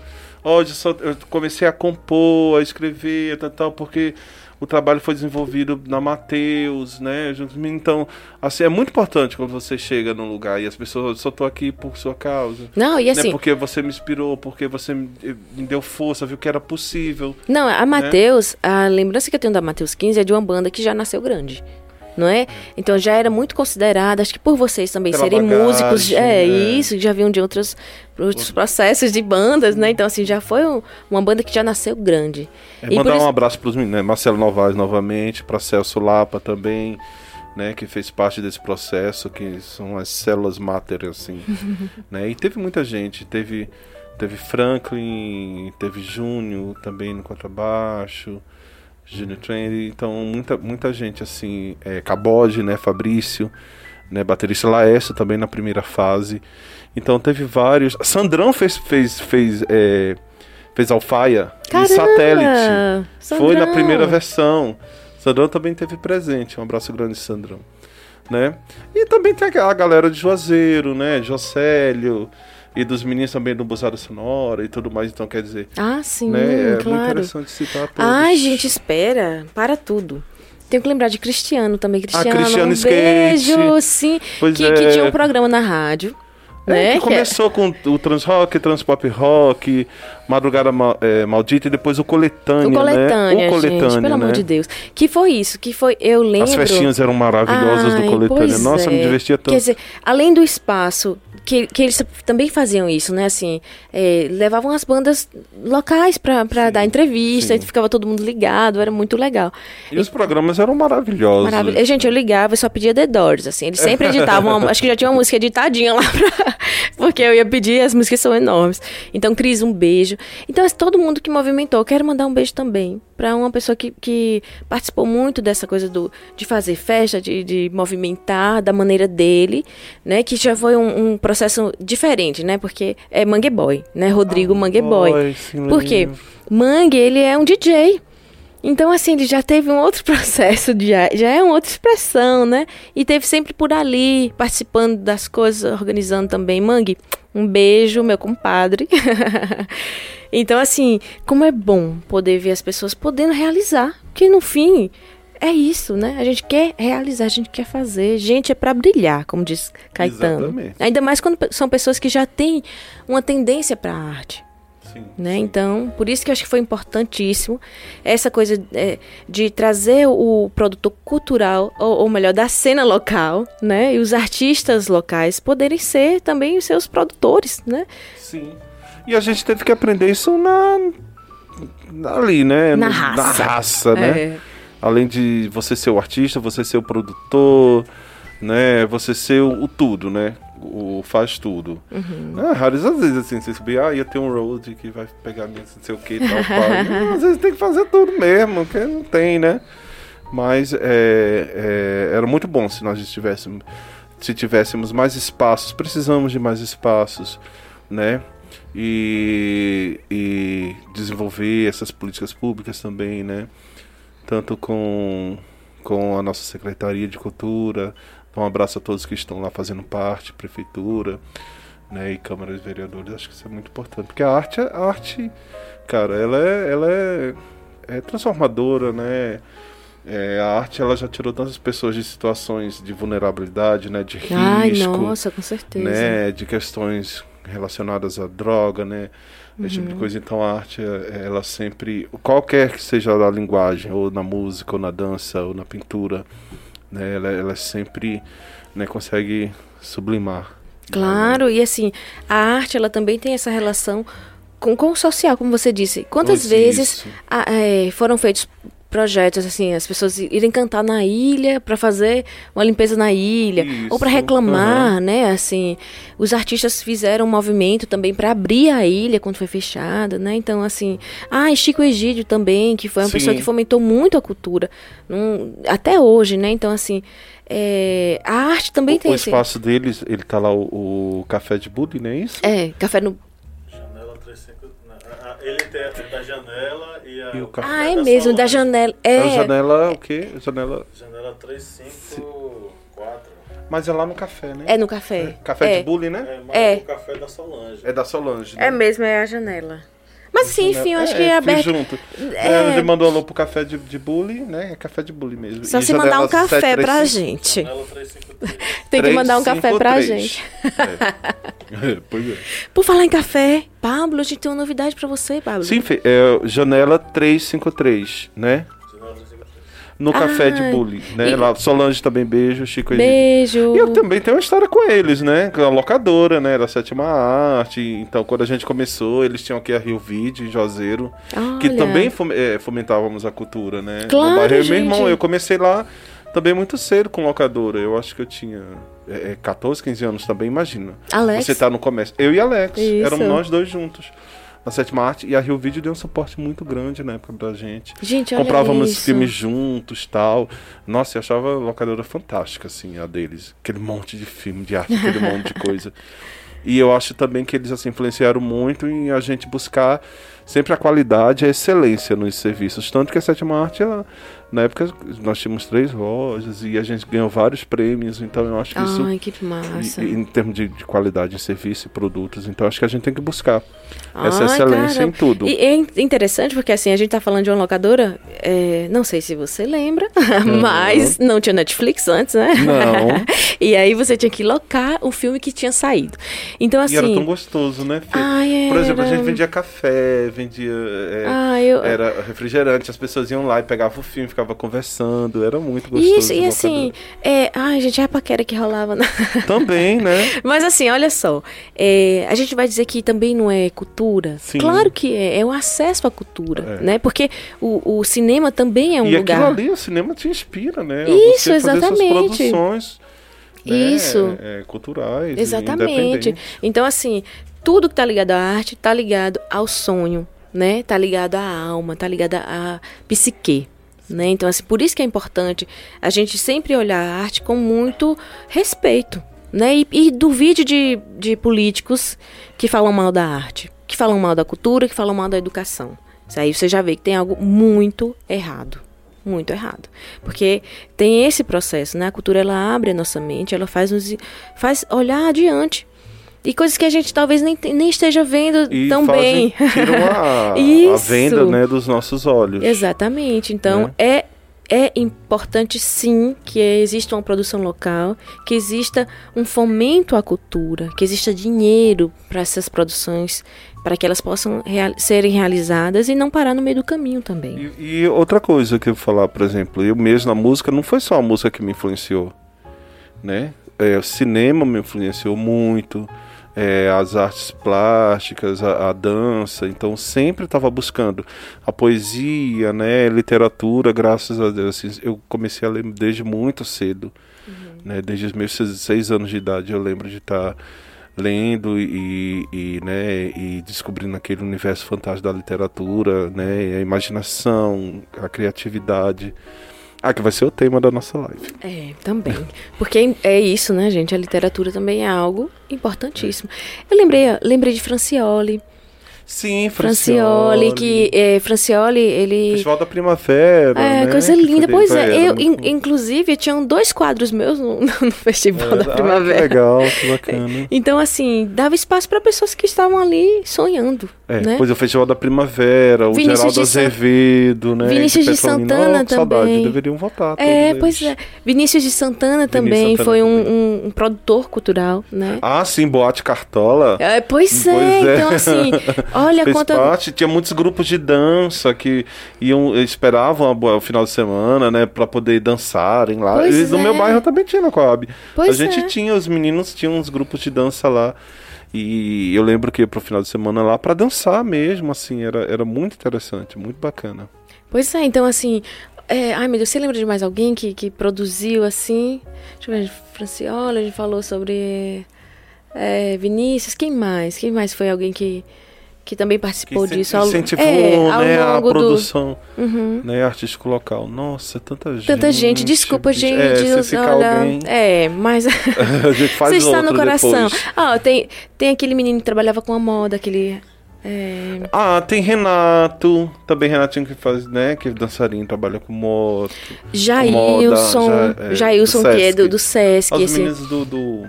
Hoje só, eu comecei a compor, a escrever, tal, tal, porque o trabalho foi desenvolvido na Mateus, né? Então, assim, é muito importante quando você chega num lugar e as pessoas, só tô aqui por sua causa. Não, e Né? assim, Porque você me inspirou, porque você me, me deu força, viu que era possível. não, a Matheus, a lembrança que eu tenho da Matheus 15 é de uma banda que já nasceu grande. Não é? Então já era muito considerada, acho que por vocês também Pela serem bagagem, músicos, é né? isso, já vinham de outros, outros processos de bandas, né? Então assim, já foi um- uma banda que já nasceu grande. É, E mandar isso- um abraço pros meninos, né? Marcelo Novaes novamente, pra Celso Lapa também, né, que fez parte desse processo, que são as células mater, assim, né, e teve muita gente, teve, teve Franklin, teve Júnior também no contrabaixo, Júnior Trendy, então muita, muita gente, assim, é, Cabode, né, Fabrício, né, baterista Laércio também na primeira fase, então teve vários, Sandrão fez, fez, fez, é, fez Alfaia Caramba, e Satélite, foi na Sandrão. primeira versão, Sandrão também teve presente. Um abraço grande, Sandrão. Né? E também tem a galera de Juazeiro, né? Jocélio. E dos meninos também do Buzada Sonora e tudo mais. Então, quer dizer, Ah, sim, né? É muito claro. interessante citar todos. Ai, gente, espera. Para tudo. Tenho que lembrar de Cristiano também. Cristiano, Ah, Cristiano um Skate. beijo, sim. Pois que, é. que tinha um programa na rádio. É, né? é- começou com o Trans Rock, Trans Pop Rock, Madrugada Ma- é, Maldita e depois o Coletânea, O Coletânea, né? O Coletânea, gente, pelo amor né? de Deus. Que foi isso, que foi, eu lembro... As festinhas eram maravilhosas Ai, do Coletânea. pois Nossa, me é. divertia tanto. Quer dizer, além do espaço, que, que eles também faziam isso, né? Assim, é, levavam as bandas locais pra, pra dar entrevista, sim. e ficava todo mundo ligado, era muito legal. E os programas eram maravilhosos. Maravilha. Gente, eu ligava e só pedia The Doors, assim. Eles sempre editavam, uma- acho que já tinha uma música editadinha lá pra... Porque eu ia pedir, as músicas são enormes. Então, Cris, um beijo. Então, assim, todo mundo que movimentou, eu quero mandar um beijo também pra uma pessoa que, que participou muito dessa coisa do, de fazer festa, de, de movimentar da maneira dele, né? Que já foi um, um processo diferente, né? Porque é Mangue Boy, né? Rodrigo Mangue Boy. Boy, Por quê? Mangue, ele é um DJ. Então, assim, ele já teve um outro processo, de, já é uma outra expressão, né? E teve sempre por ali, participando das coisas, organizando também. Mangue, um beijo, meu compadre. então, assim, como é bom poder ver as pessoas podendo realizar. Porque, no fim, é isso, né? A gente quer realizar, a gente quer fazer. Gente, é pra brilhar, como diz Caetano. Exatamente. Ainda mais quando são pessoas que já têm uma tendência pra arte Sim, né? sim. Então, por isso que eu acho que foi importantíssimo essa coisa é, de trazer o produtor cultural, ou, ou melhor, da cena local, né? E os artistas locais poderem ser também os seus produtores, né? Sim. E a gente teve que aprender isso na. ali, né? Na raça. Na raça, né? É. Além de você ser o artista, você ser o produtor, né? Você ser o, o tudo, né? O faz tudo. Uhum. É, raras às vezes, assim, você subir, ah, ia ter um road que vai pegar minha não sei o que e tal. Não, Às vezes tem que fazer tudo mesmo, porque não tem, né? Mas é, é, era muito bom se nós estivéssemos, se tivéssemos mais espaços. Precisamos de mais espaços, né? E, e desenvolver essas políticas públicas também, né? Tanto com, com a nossa Secretaria de Cultura. Então, um abraço a todos que estão lá fazendo parte, prefeitura, né? E Câmara de Vereadores. Acho que isso é muito importante. Porque a arte, a arte cara, ela é, ela é, é transformadora, né? É, a arte ela já tirou tantas pessoas de situações de vulnerabilidade, né? De risco, Ai, nossa, com certeza. né? De questões relacionadas à droga, né? Esse tipo de Uhum. coisa. Então a arte, é- ela sempre, qualquer que seja a linguagem, ou na música, ou na dança, ou na pintura, né? Ela, ela sempre, né? Consegue sublimar. Claro, e assim, a arte, ela também tem essa relação com, com o social, como você disse. Quantas Pois vezes ah, é, foram feitos projetos assim, as pessoas irem cantar na ilha para fazer uma limpeza na ilha ou para Isso, reclamar, né? Assim, os artistas fizeram um movimento também para abrir a ilha quando foi fechada, né? Então assim, ah, e Chico Egídio também, que foi uma Sim. pessoa que fomentou muito a cultura, num- até hoje, né? Então assim, é, a arte também O, tem o esse, espaço deles, ele tá lá o, o café de Buddy, não é isso? é, café no Janela 35. na- a- a- Ele tem a da janela e o café Ah, é mesmo, da Solange. janela. É. É, a janela, o quê? Janela. Janela 354. Mas é lá no café, né? é no café. Café é. de Bully, né? É, mas É. o café da Solange. É da Solange. É né? mesmo, é a janela. Mas sim, enfim, eu acho que é aberto. junto. É. É. Ele mandou alô pro café de, de bully, né? É café de bully mesmo. Só E se mandar um café pra 735. gente. Janela 353. Tem que mandar um café pra 353. gente. É. pois é. Por falar em café, Pablo, a gente tem uma novidade pra você, Pablo. Sim, Fê, é janela 353, né? Janela 353. No café de Ai. bully, né? E- Lá, Solange também, beijo, Chico. Beijo. E eu também tenho uma história com eles, né? Com a locadora, né? Da sétima arte. Então, quando a gente começou, eles tinham aqui a Rio Vide, em Juazeiro. Que Olha. também fom- eh, fomentávamos a cultura, né? Claro, no bairro. Eu e meu gente. irmão, eu comecei lá também muito cedo com locadora. Eu acho que eu tinha é, é, 14, 15 anos também, imagina. Alex. Você tá no comércio. Eu e Alex, Isso. éramos nós dois juntos. Na sétima arte, e a Rio Video deu um suporte muito grande na época pra gente. Gente, olha Comprávamos isso. filmes juntos tal. Nossa, eu achava a locadora fantástica, assim, a deles. Aquele monte de filme, de arte, aquele monte de coisa. E eu acho também que eles assim, influenciaram muito em a gente buscar sempre a qualidade e a excelência nos serviços. Tanto que a Sétima Arte, ela, na época, nós tínhamos três lojas e a gente ganhou vários prêmios. Então eu acho que isso, Ai, que massa. e- em termos de, de qualidade em serviço e produtos, então acho que a gente tem que buscar essa Ai, excelência em tudo. E é in- interessante porque assim, a gente tá falando de uma locadora, é, não sei se você lembra, mas não tinha Netflix antes, né? Não. e aí você tinha que locar o filme que tinha saído. Então assim... E era tão gostoso, né? Fê? Ai, Por exemplo, a era. gente vendia café, vendia é, Ah, eu... era refrigerante, as pessoas iam lá e pegavam o filme, ficavam conversando, era muito gostoso. Isso, e assim, é, ai, gente, é a paquera que rolava. na-. Também, né? Mas assim, olha só, é, a gente vai dizer que também não é cultura? Sim. Claro que é, é o acesso à cultura, É. né? Porque o, o cinema também é um e lugar... aquilo ali, o cinema te inspira, né? Isso, você fazer suas exatamente. produções né, Isso. é, culturais. e Exatamente. Então, assim, tudo que tá ligado à arte tá ligado ao sonho, né? Tá ligado à alma, tá ligado à psique. Né? Então, assim, por isso que é importante a gente sempre olhar a arte com muito respeito. Né? E, e duvide de, de políticos que falam mal da arte, que falam mal da cultura, que falam mal da educação. Isso aí você já vê que tem algo muito errado. Muito errado. Porque tem esse processo, né? A cultura ela abre a nossa mente, ela faz nos faz olhar adiante. E coisas que a gente talvez nem, nem esteja vendo E tão fazem, bem. tiram a, a venda né, dos nossos olhos. Exatamente. Então, é, é importante sim que exista uma produção local, que exista um fomento à cultura, que exista dinheiro para essas produções, para que elas possam real- serem realizadas e não parar no meio do caminho também. E, e outra coisa que eu vou falar, por exemplo, eu mesmo na música, não foi só a música que me influenciou, né? É, o cinema me influenciou muito, é, as artes plásticas, a, a dança, então sempre estava buscando a poesia, né? Literatura, graças a Deus, assim, eu comecei a ler desde muito cedo, né? Desde os meus seis, seis anos de idade eu lembro de estar lendo e, e, né, e descobrindo aquele universo fantástico da literatura, né, a imaginação, a criatividade. Ah, que vai ser o tema da nossa live. É, também. Porque é isso, né, gente? A literatura também é algo importantíssimo. Eu lembrei, lembrei de Francioli. Sim, Francioli, que é, Francioli, ele Festival da Primavera. É, né, coisa linda. Pois é, eu, in- inclusive, tinham dois quadros meus no, no Festival era- da ah, Primavera. que legal, que bacana. Então, assim, dava espaço para pessoas que estavam ali sonhando, É, né? Pois é, o Festival da Primavera, o Vinícius Geraldo Azevedo, né? Vinícius de. Santana que saudade, também. deveriam votar. É, pois eles. é. Vinícius de Santana também Santana foi um, também. um- um produtor cultural, né? Ah, sim, Boate Cartola. É, pois, é, Pois é. então assim, olha Fez quanta. parte, tinha muitos grupos de dança que iam, esperavam o final de semana, né, pra poder dançarem lá. Pois e no é. meu bairro também tinha na Coab. Pois a gente é. tinha, os meninos tinham uns grupos de dança lá. E eu lembro que ia pro final de semana lá pra dançar mesmo, assim, era, era muito interessante, muito bacana. Pois é, então assim. é, ai meu Deus, você lembra de mais alguém que, que produziu assim? Deixa eu ver, Franciola, a gente falou sobre é, Vinícius, quem mais? Quem mais foi alguém que, que também participou Que disso? Ao, incentivou, é, ao né, a longo do. produção, Uhum. né, artístico local. Nossa, tanta gente. Tanta gente, desculpa, bicho. gente. É, se ficar olha, alguém, é, mas a gente faz você está no coração. Ah, tem, tem aquele menino que trabalhava com a moda, aquele. é, Ah, tem Renato, também Renatinho que faz, né, que é dançarino, trabalha com moto. Jailson, Moda, é, Jailson, do que é do, Sesc. do Sesc. Os esse- meninos do, do,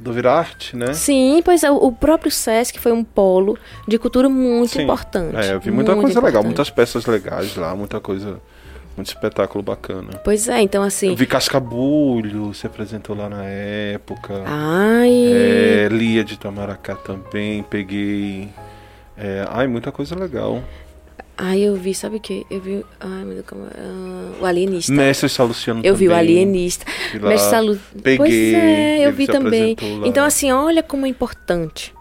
do Virarte, né? Sim, pois é, o- próprio Sesc foi um polo de cultura muito Sim. importante. É, eu vi muita coisa legal, importante. muitas peças legais lá, muita coisa, muito espetáculo bacana. Pois é, então assim. Eu vi Cascabulho, se apresentou lá na época. Ai. É, Lia de Tamaracá também, peguei. É, ai, muita coisa legal. Ai, eu vi, sabe o que? Eu vi. Ai, meu Deus, como. ah, o alienista. Mestre Saluciano eu vi o também. alienista. Mestre Salu... peguei, Pois é, eu vi também. Então, assim, olha como é importante.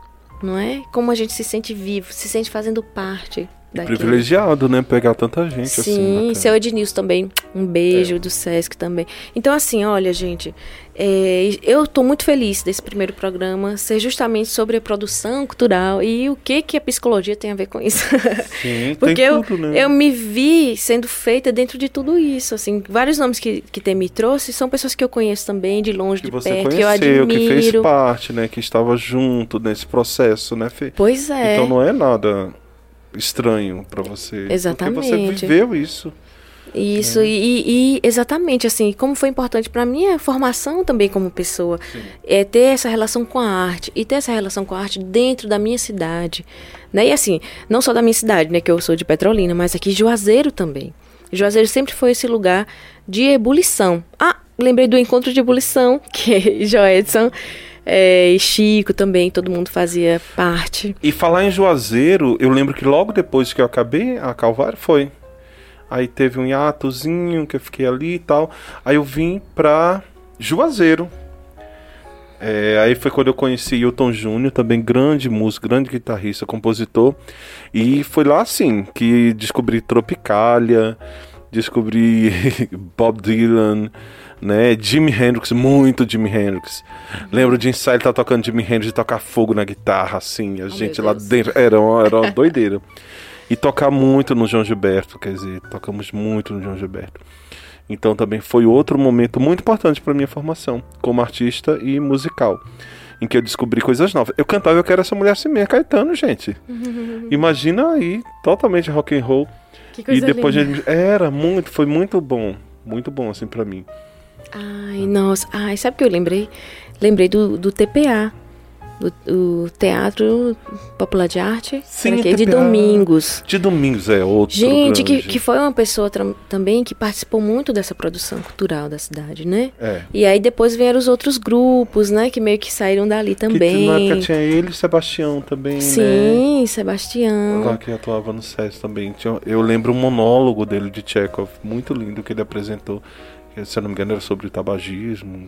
Não é? Como a gente se sente vivo, se sente fazendo parte daquilo. Privilegiado, né? Pegar tanta gente assim. Sim, seu Ednilson também. Um beijo É. do Sesc também. Então, assim, olha, gente, é, eu estou muito feliz desse primeiro programa ser justamente sobre a produção cultural e o que, que a psicologia tem a ver com isso. Sim, Porque tem eu, tudo, né? eu me vi sendo feita dentro de tudo isso. Assim, vários nomes que, que tem me trouxe são pessoas que eu conheço também, de longe, que de você perto, que eu conheceu, admiro. que fez parte, né? Que estava junto nesse processo, né, Fê? Pois é. Então não é nada estranho pra você. Porque você Exatamente. viveu isso. Isso, e, e exatamente assim, como foi importante para minha formação também como pessoa, é ter essa relação com a arte e ter essa relação com a arte dentro da minha cidade, né? E assim, não só da minha cidade, né, que eu sou de Petrolina, mas aqui Juazeiro também. Juazeiro sempre foi esse lugar de ebulição. Ah, lembrei do encontro de ebulição, que Joedson é, e Chico também, todo mundo fazia parte. E falar em Juazeiro, eu lembro que logo depois que eu acabei a Calvário foi. Aí teve um hiatozinho que eu fiquei ali e tal. Aí eu vim pra Juazeiro. É, aí foi quando eu conheci Hilton Júnior, também grande músico, grande guitarrista, compositor. E foi lá assim que descobri Tropicália, descobri Bob Dylan, né? Jimi Hendrix, muito Jimi Hendrix. Lembro de ensaio tá tocando Jimi Hendrix e tocar fogo na guitarra, assim, a gente meu lá dentro. Era uma, era uma doideira. E tocar muito no João Gilberto, quer dizer, tocamos muito no João Gilberto. Então também foi outro momento muito importante para minha formação como artista e musical, em que eu descobri coisas novas. Eu cantava Eu Quero Essa Mulher Assim Mesmo, Caetano, gente. Imagina aí, totalmente rock and roll. Que e depois a gente- era muito, foi muito bom, muito bom assim para mim. Ai, nossa. Ai, sabe o que eu lembrei? Lembrei do, do TPA. Do, do Teatro Popular de Arte. Sim, aquele de domingos. De Domingos é outro Gente, que, grande. que foi uma pessoa também que participou muito dessa produção cultural da cidade, né? é. E aí depois vieram os outros grupos, né? Que meio que saíram dali Que na também. época tinha ele e Sebastião também, né? Sim, Lá Sebastião. que atuava no SES também. Eu lembro um monólogo dele de Chekhov, muito lindo, que ele apresentou. se eu não me engano, era sobre o tabagismo.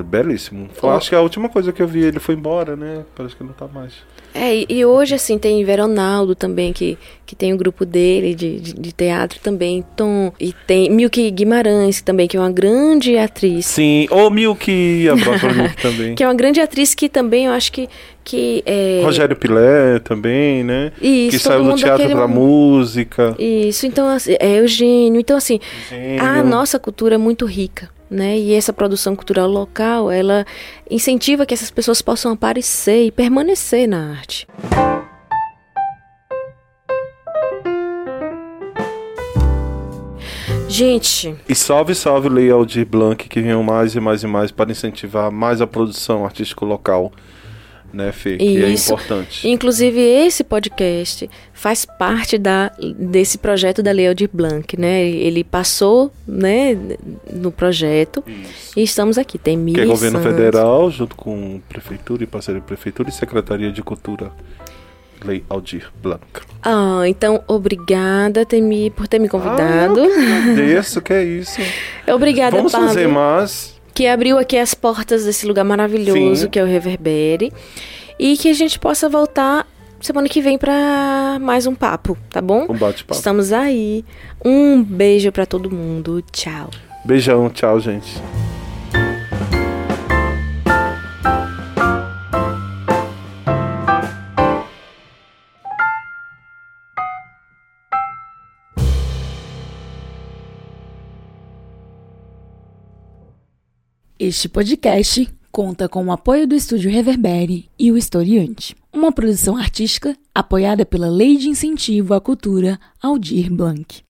Belíssimo. Foi. Acho que a última coisa que eu vi, ele foi embora, né? Parece que não tá mais. É, e, hoje, assim, tem Veronaldo também, que, que tem o grupo dele de, de, de teatro também, Tom. E tem Milky Guimarães também, que é uma grande atriz. Sim, o Milk, a própria Milk também. Que é uma grande atriz que também eu acho que. que é, Rogério Pilé também, né? Isso, que saiu do teatro daquele pra momento. música. Isso, então, assim, é Eugênio. Então, assim, Gênio. a nossa cultura é muito rica, né? E essa produção cultural local, ela incentiva que essas pessoas possam aparecer e permanecer na Gente, E salve, salve, Lei Aldir Blanc, que venham mais e mais e mais para incentivar mais a produção artística local, né, Fê? Que é Isso. importante. inclusive esse podcast faz parte da, desse projeto da Lei Aldir Blanc, né? Ele passou, né, no projeto Isso. e estamos aqui. Tem mil Que é governo santos. federal, junto com prefeitura e parceria prefeitura e secretaria de cultura. Lei Aldir Blanc. Ah, então obrigada Temi, por ter me convidado. Desse, que é isso. obrigada, Vamos Pablo, fazer mais. Que abriu aqui as portas desse lugar maravilhoso Sim. que é o Reverbere. E que a gente possa voltar semana que vem para mais um papo, tá bom? Um bate-papo. Estamos aí. Um beijo para todo mundo. Tchau. Beijão, tchau, gente. Este podcast conta com o apoio do Estúdio Reverbere e o Historiante, uma produção artística apoiada pela Lei de Incentivo à Cultura Aldir Blanc.